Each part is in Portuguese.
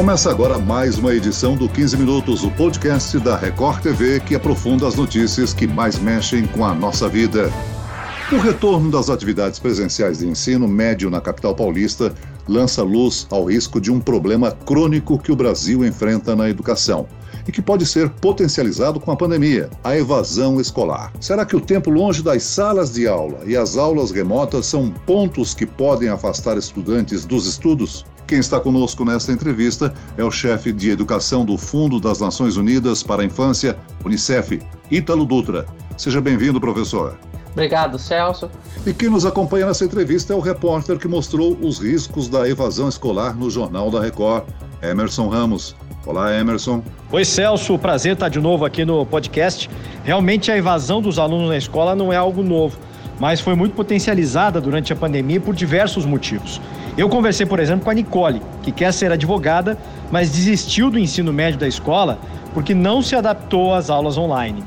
Começa agora mais uma edição do 15 Minutos, o podcast da Record TV que aprofunda as notícias que mais mexem com a nossa vida. O retorno das atividades presenciais de ensino médio na capital paulista lança luz ao risco de um problema crônico que o Brasil enfrenta na educação e que pode ser potencializado com a pandemia, a evasão escolar. Será que o tempo longe das salas de aula e as aulas remotas são pontos que podem afastar estudantes dos estudos? Quem está conosco nesta entrevista é o chefe de educação do Fundo das Nações Unidas para a Infância, Unicef, Ítalo Dutra. Seja bem-vindo, professor. Obrigado, Celso. E quem nos acompanha nessa entrevista é o repórter que mostrou os riscos da evasão escolar no Jornal da Record, Emerson Ramos. Olá, Emerson. Oi, Celso. Prazer estar de novo aqui no podcast. Realmente a evasão dos alunos na escola não é algo novo, mas foi muito potencializada durante a pandemia por diversos motivos. Eu conversei, por exemplo, com a Nicole, que quer ser advogada, mas desistiu do ensino médio da escola porque não se adaptou às aulas online.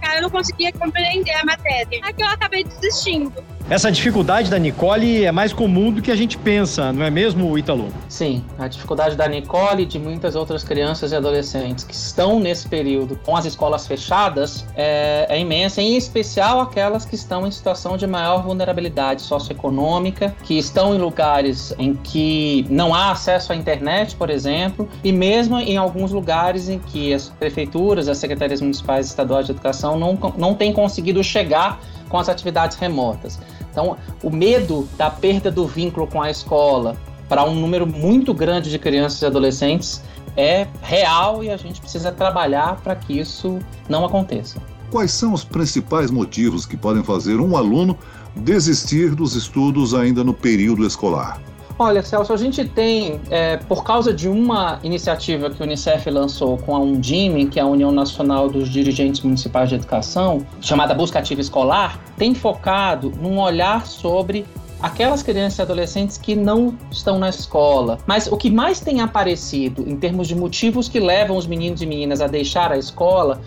Cara, eu não conseguia compreender a matéria. Aqui eu acabei desistindo. Essa dificuldade da Nicole é mais comum do que a gente pensa, não é mesmo, Ítalo? Sim, a dificuldade da Nicole e de muitas outras crianças e adolescentes que estão nesse período com as escolas fechadas é, é imensa, em especial aquelas que estão em situação de maior vulnerabilidade socioeconômica, que estão em lugares em que não há acesso à internet, por exemplo, e mesmo em alguns lugares em que as prefeituras, as secretarias municipais e estaduais de educação não, não têm conseguido chegar com as atividades remotas. Então, o medo da perda do vínculo com a escola para um número muito grande de crianças e adolescentes é real e a gente precisa trabalhar para que isso não aconteça. Quais são os principais motivos que podem fazer um aluno desistir dos estudos ainda no período escolar? Olha, Celso, a gente tem, é, por causa de uma iniciativa que o Unicef lançou com a Undime, que é a União Nacional dos Dirigentes Municipais de Educação, chamada Busca Ativa Escolar, tem focado num olhar sobre aquelas crianças e adolescentes que não estão na escola. Mas o que mais tem aparecido em termos de motivos que levam os meninos e meninas a deixar a escola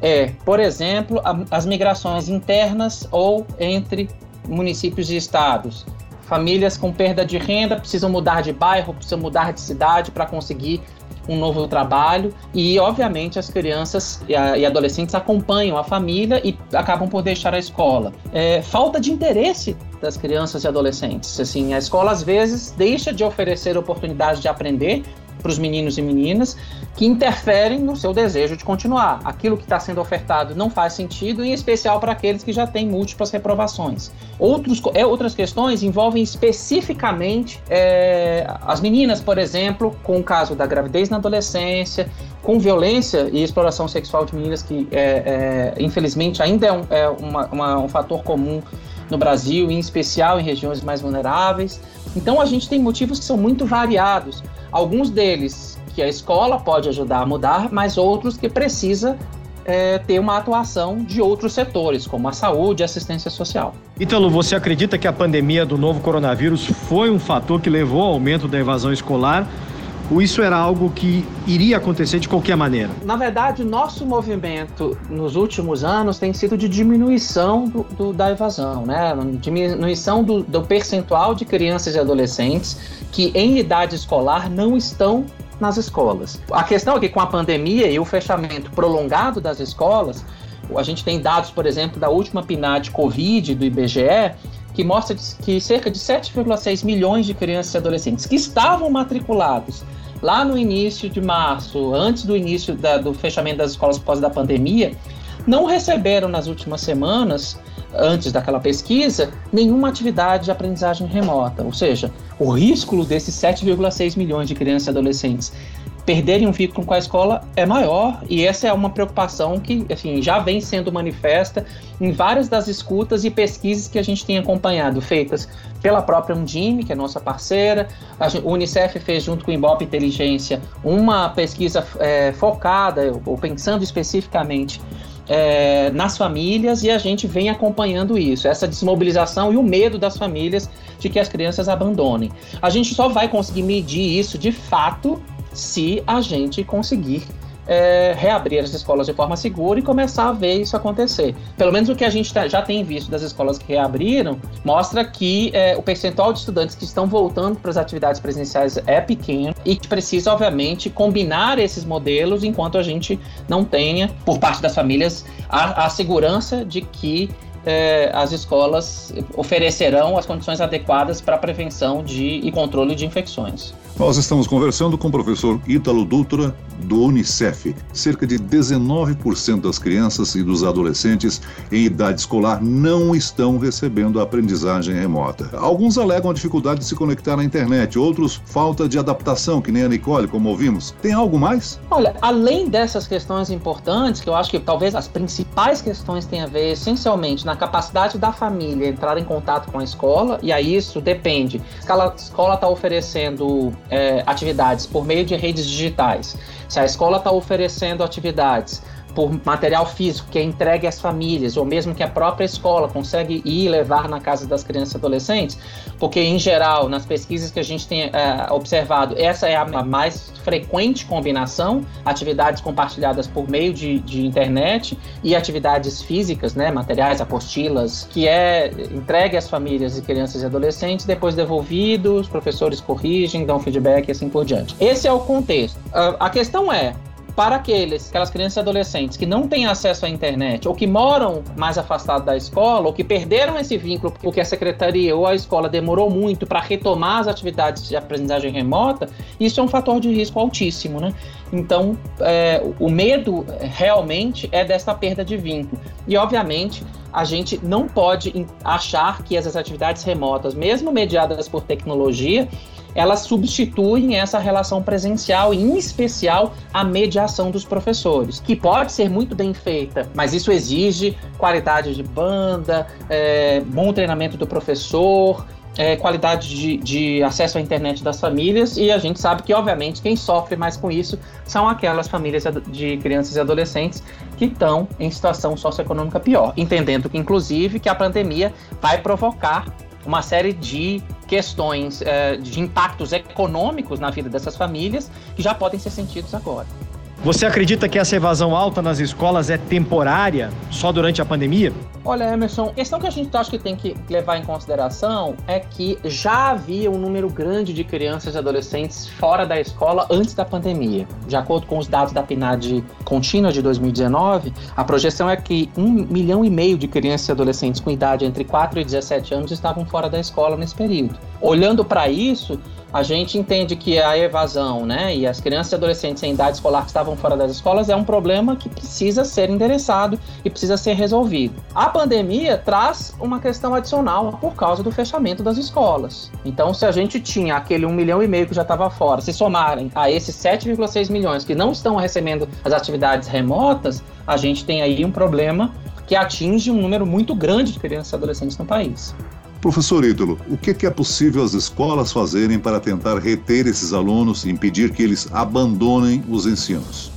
é, por exemplo, a, as migrações internas ou entre municípios e estados. Famílias com perda de renda precisam mudar de bairro, precisam mudar de cidade para conseguir um novo trabalho e, obviamente, as crianças e, a, e, adolescentes acompanham a família e acabam por deixar a escola. É, falta de interesse das crianças e adolescentes. Assim, a escola às vezes deixa de oferecer oportunidades de aprender para os meninos e meninas que interferem no seu desejo de continuar. Aquilo que está sendo ofertado não faz sentido, em especial para aqueles que já têm múltiplas reprovações. Outros, é, outras questões envolvem especificamente é, as meninas, por exemplo, com o caso da gravidez na adolescência, com violência e exploração sexual de meninas, que é, é infelizmente ainda é, um, é uma, uma, um fator comum no Brasil, em especial em regiões mais vulneráveis. Então a gente tem motivos que são muito variados. Alguns deles que a escola pode ajudar a mudar, mas outros que precisa é, ter uma atuação de outros setores, como a saúde e assistência social. Ítalo, você acredita que a pandemia do novo coronavírus foi um fator que levou ao aumento da evasão escolar? Ou isso era algo que iria acontecer de qualquer maneira? Na verdade, nosso movimento nos últimos anos tem sido de diminuição do, do, da evasão, né? Diminuição do, do percentual de crianças e adolescentes que em idade escolar não estão nas escolas. A questão é que com a pandemia e o fechamento prolongado das escolas, a gente tem dados, por exemplo, da última PNAD Covid do IBGE, que mostra que cerca de 7,6 milhões de crianças e adolescentes que estavam matriculados lá no início de março, antes do início da, do fechamento das escolas pós da pandemia, não receberam nas últimas semanas, antes daquela pesquisa, nenhuma atividade de aprendizagem remota. Ou seja, o risco desses 7,6 milhões de crianças e adolescentes perderem um vínculo com a escola é maior e essa é uma preocupação que assim, já vem sendo manifesta em várias das escutas e pesquisas que a gente tem acompanhado, feitas pela própria Undime, que é nossa parceira, a Unicef fez junto com o Ibope Inteligência uma pesquisa é, focada, ou pensando especificamente é, nas famílias e a gente vem acompanhando isso, essa desmobilização e o medo das famílias de que as crianças abandonem. A gente só vai conseguir medir isso de fato se a gente conseguir é, reabrir as escolas de forma segura e começar a ver isso acontecer. Pelo menos o que a gente tá, já tem visto das escolas que reabriram mostra que é, o percentual de estudantes que estão voltando para as atividades presenciais é pequeno e que precisa, obviamente, combinar esses modelos enquanto a gente não tenha, por parte das famílias, a, a segurança de que é, as escolas oferecerão as condições adequadas para prevenção de, e controle de infecções. Nós estamos conversando com o professor Ítalo Dutra, do Unicef. Cerca de 19% das crianças e dos adolescentes em idade escolar não estão recebendo a aprendizagem remota. Alguns alegam a dificuldade de se conectar à internet, outros falta de adaptação, que nem a Nicole, como ouvimos. Tem algo mais? Olha, além dessas questões importantes, que eu acho que talvez as principais questões tenham a ver essencialmente na capacidade da família entrar em contato com a escola, e aí isso depende. Se a escola está oferecendo é, atividades por meio de redes digitais, se a escola está oferecendo atividades por material físico que é entregue às famílias, ou mesmo que a própria escola consegue ir levar na casa das crianças e adolescentes, porque em geral, nas pesquisas que a gente tem é, observado, essa é a mais frequente combinação, atividades compartilhadas por meio de, de internet e atividades físicas, né, materiais, apostilas, que é entregue às famílias e crianças e adolescentes, depois devolvido, os professores corrigem, dão feedback e assim por diante. Esse é o contexto. Uh, a questão é, para aqueles, aquelas crianças e adolescentes que não têm acesso à internet ou que moram mais afastados da escola ou que perderam esse vínculo porque a secretaria ou a escola demorou muito para retomar as atividades de aprendizagem remota, isso é um fator de risco altíssimo, né? Então, é, o medo realmente é dessa perda de vínculo. E, obviamente, a gente não pode achar que essas atividades remotas, mesmo mediadas por tecnologia, elas substituem essa relação presencial, e, em especial a mediação dos professores, que pode ser muito bem feita, mas isso exige qualidade de banda, é, bom treinamento do professor, é, qualidade de, de, acesso à internet das famílias e a gente sabe que, obviamente, quem sofre mais com isso são aquelas famílias de crianças e adolescentes que estão em situação socioeconômica pior, entendendo que, inclusive, que a pandemia vai provocar uma série de questões é, de impactos econômicos na vida dessas famílias que já podem ser sentidos agora. Você acredita que essa evasão alta nas escolas é temporária, só durante a pandemia? Olha, Emerson, questão que a gente acha que tem que levar em consideração é que já havia um número grande de crianças e adolescentes fora da escola antes da pandemia. De acordo com os dados da PNAD contínua de 2019, a projeção é que um milhão e meio de crianças e adolescentes com idade entre 4 e 17 anos estavam fora da escola nesse período. Olhando para isso, a gente entende que a evasão, né, e as crianças e adolescentes em idade escolar que estavam fora das escolas é um problema que precisa ser endereçado e precisa ser resolvido. A pandemia traz uma questão adicional por causa do fechamento das escolas. Então, se a gente tinha aquele um milhão e meio que já estava fora, se somarem a esses 7,6 milhões que não estão recebendo as atividades remotas, a gente tem aí um problema que atinge um número muito grande de crianças e adolescentes no país. Professor Ídolo, o que é possível as escolas fazerem para tentar reter esses alunos e impedir que eles abandonem os ensinos?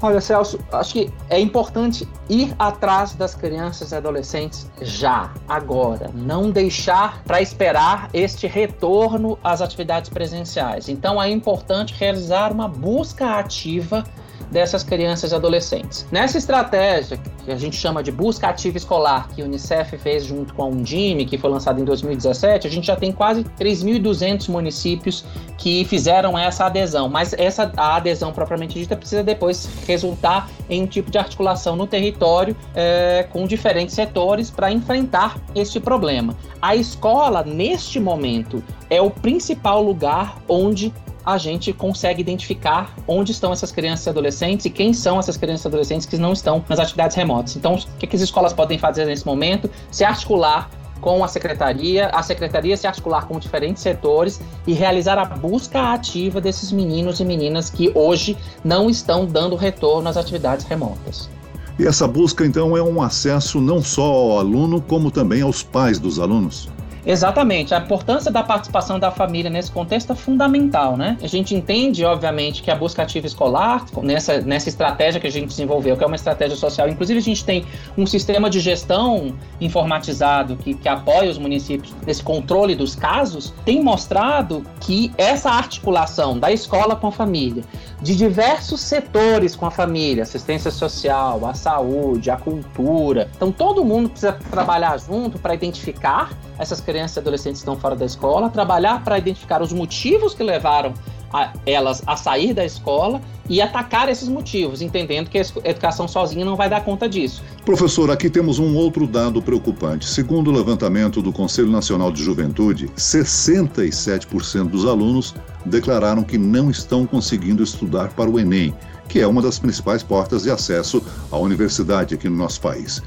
Olha, Celso, acho que é importante ir atrás das crianças e adolescentes já, agora. Não deixar para esperar este retorno às atividades presenciais. Então, é importante realizar uma busca ativa dessas crianças e adolescentes. Nessa estratégia, que a gente chama de busca ativa escolar, que o Unicef fez junto com a Undime, que foi lançada em 2017, a gente já tem quase 3.200 municípios que fizeram essa adesão, mas essa a adesão propriamente dita precisa depois resultar em um tipo de articulação no território é, com diferentes setores para enfrentar este problema. A escola, neste momento, é o principal lugar onde a gente consegue identificar onde estão essas crianças e adolescentes e quem são essas crianças e adolescentes que não estão nas atividades remotas. Então, o que, que as escolas podem fazer nesse momento? Se articular com a secretaria, a secretaria se articular com diferentes setores e realizar a busca ativa desses meninos e meninas que hoje não estão dando retorno às atividades remotas. E essa busca, então, é um acesso não só ao aluno, como também aos pais dos alunos? Exatamente. A importância da participação da família nesse contexto é fundamental, né? A gente entende, obviamente, que a busca ativa escolar, nessa, nessa estratégia que a gente desenvolveu, que é uma estratégia social, inclusive a gente tem um sistema de gestão informatizado que, que apoia os municípios nesse controle dos casos, tem mostrado que essa articulação da escola com a família, de diversos setores com a família, assistência social, a saúde, a cultura. Então todo mundo precisa trabalhar junto para identificar essas crianças e adolescentes estão fora da escola, trabalhar para identificar os motivos que levaram a elas a sair da escola e atacar esses motivos, entendendo que a educação sozinha não vai dar conta disso. Professor, aqui temos um outro dado preocupante. Segundo o levantamento do Conselho Nacional de Juventude, 67% dos alunos declararam que não estão conseguindo estudar para o Enem, que é uma das principais portas de acesso à universidade aqui no nosso país.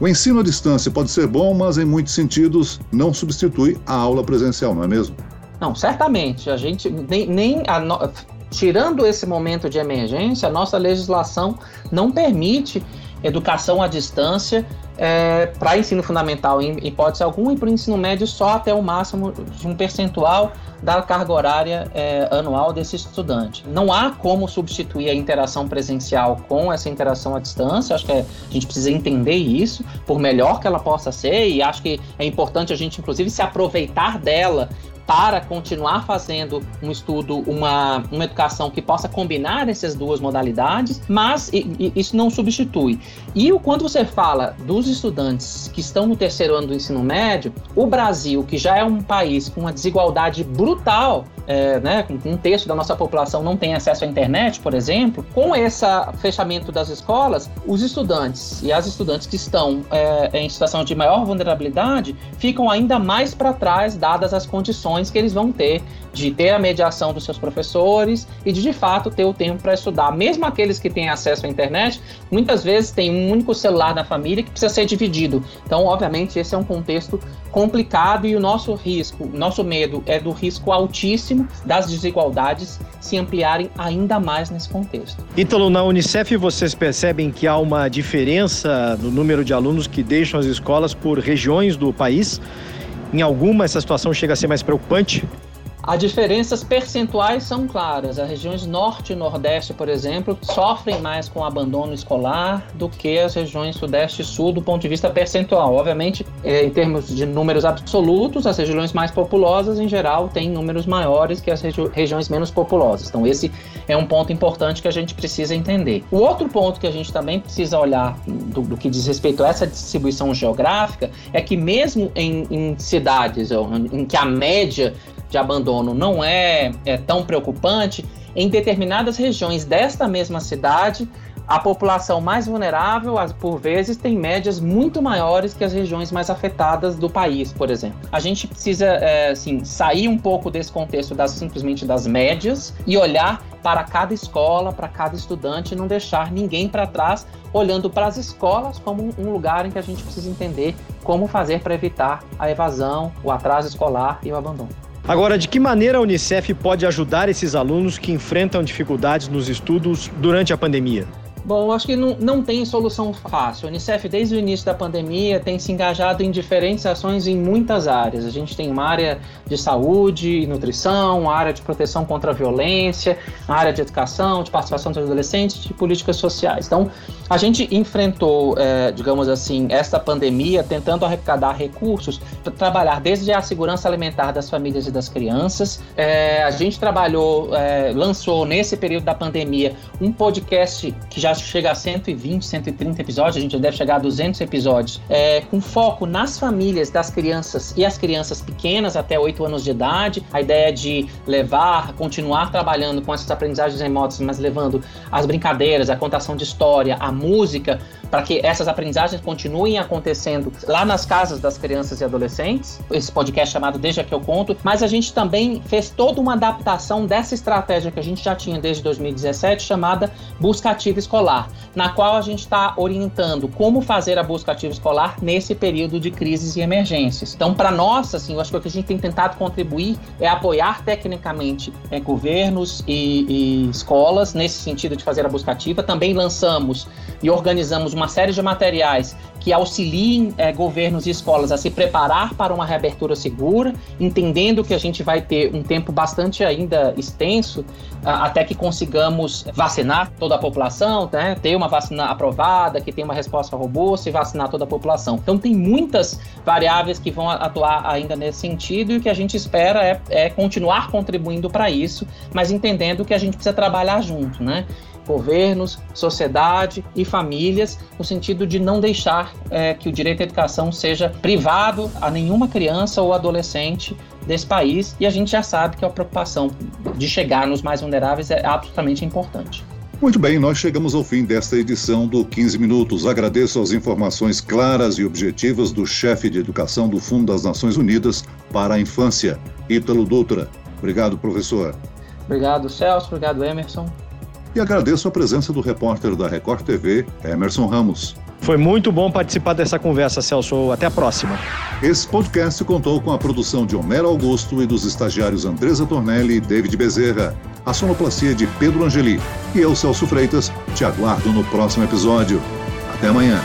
O ensino à distância pode ser bom, mas em muitos sentidos não substitui a aula presencial, não é mesmo? Não, certamente. A gente nem, nem a no... tirando esse momento de emergência, a nossa legislação não permite educação à distância é, para ensino fundamental em hipótese alguma e para o ensino médio só até o máximo de um percentual da carga horária é, anual desse estudante. Não há como substituir a interação presencial com essa interação à distância, acho que é, a gente precisa entender isso, por melhor que ela possa ser, e acho que é importante a gente, inclusive, se aproveitar dela para continuar fazendo um estudo, uma, uma educação que possa combinar essas duas modalidades, mas e, e, isso não substitui. E quando você fala dos estudantes que estão no terceiro ano do ensino médio, o Brasil, que já é um país com uma desigualdade brutal, é, né, um terço da nossa população não tem acesso à internet, por exemplo, com esse fechamento das escolas, os estudantes e as estudantes que estão é, em situação de maior vulnerabilidade ficam ainda mais para trás, dadas as condições que eles vão ter de ter a mediação dos seus professores e de de fato ter o tempo para estudar. Mesmo aqueles que têm acesso à internet, muitas vezes tem um único celular na família que precisa ser dividido. Então, obviamente, esse é um contexto complicado e o nosso risco, nosso medo é do risco altíssimo das desigualdades se ampliarem ainda mais nesse contexto. Ítalo, na Unicef vocês percebem que há uma diferença no número de alunos que deixam as escolas por regiões do país? Em alguma, essa situação chega a ser mais preocupante? As diferenças percentuais são claras. As regiões norte e nordeste, por exemplo, sofrem mais com abandono escolar do que as regiões sudeste e sul do ponto de vista percentual. Obviamente, é, em termos de números absolutos, as regiões mais populosas, em geral, têm números maiores que as regi regiões menos populosas. Então, esse é um ponto importante que a gente precisa entender. O outro ponto que a gente também precisa olhar do, do que diz respeito a essa distribuição geográfica é que, mesmo em, em cidades em que a média de abandono não é, é tão preocupante, em determinadas regiões desta mesma cidade, a população mais vulnerável, por vezes, tem médias muito maiores que as regiões mais afetadas do país, por exemplo. A gente precisa, é, assim, sair um pouco desse contexto das, simplesmente das médias e olhar para cada escola, para cada estudante, não deixar ninguém para trás, olhando para as escolas como um lugar em que a gente precisa entender como fazer para evitar a evasão, o atraso escolar e o abandono. Agora, de que maneira a Unicef pode ajudar esses alunos que enfrentam dificuldades nos estudos durante a pandemia? Bom, acho que não, não tem solução fácil. A Unicef, desde o início da pandemia, tem se engajado em diferentes ações em muitas áreas. A gente tem uma área de saúde e nutrição, uma área de proteção contra a violência, uma área de educação, de participação dos adolescentes, de políticas sociais. Então, a gente enfrentou, é, digamos assim, esta pandemia tentando arrecadar recursos para trabalhar desde a segurança alimentar das famílias e das crianças. É, a gente trabalhou, é, lançou nesse período da pandemia um podcast que já já chega a 120, 130 episódios, a gente deve chegar a 200 episódios, é, com foco nas famílias das crianças e as crianças pequenas até 8 anos de idade. A ideia é de levar, continuar trabalhando com essas aprendizagens remotas, mas levando as brincadeiras, a contação de história, a música, para que essas aprendizagens continuem acontecendo lá nas casas das crianças e adolescentes. Esse podcast chamado Desde que eu conto, mas a gente também fez toda uma adaptação dessa estratégia que a gente já tinha desde 2017, chamada busca ativa escolar, na qual a gente está orientando como fazer a busca ativa escolar nesse período de crises e emergências. Então, para nós, assim, eu acho que o que a gente tem tentado contribuir é apoiar tecnicamente é, governos e, e escolas nesse sentido de fazer a busca ativa. Também lançamos e organizamos uma uma série de materiais que auxiliem é, governos e escolas a se preparar para uma reabertura segura, entendendo que a gente vai ter um tempo bastante ainda extenso até que consigamos vacinar toda a população, né? ter uma vacina aprovada, que tenha uma resposta robusta e vacinar toda a população. Então tem muitas variáveis que vão atuar ainda nesse sentido e o que a gente espera é, é continuar contribuindo para isso, mas entendendo que a gente precisa trabalhar junto, né? Governos, sociedade e famílias, no sentido de não deixar é, que o direito à educação seja privado a nenhuma criança ou adolescente desse país. E a gente já sabe que a preocupação de chegar nos mais vulneráveis é absolutamente importante. Muito bem, nós chegamos ao fim desta edição do 15 Minutos. Agradeço as informações claras e objetivas do chefe de educação do Fundo das Nações Unidas para a Infância, Ítalo Dutra. Obrigado, professor. Obrigado, Celso. Obrigado, Emerson. E agradeço a presença do repórter da Record TV, Emerson Ramos. Foi muito bom participar dessa conversa, Celso. Até a próxima. Esse podcast contou com a produção de Homero Augusto e dos estagiários Andresa Tornelli e David Bezerra. A sonoplastia de Pedro Angeli. E eu, Celso Freitas, te aguardo no próximo episódio. Até amanhã.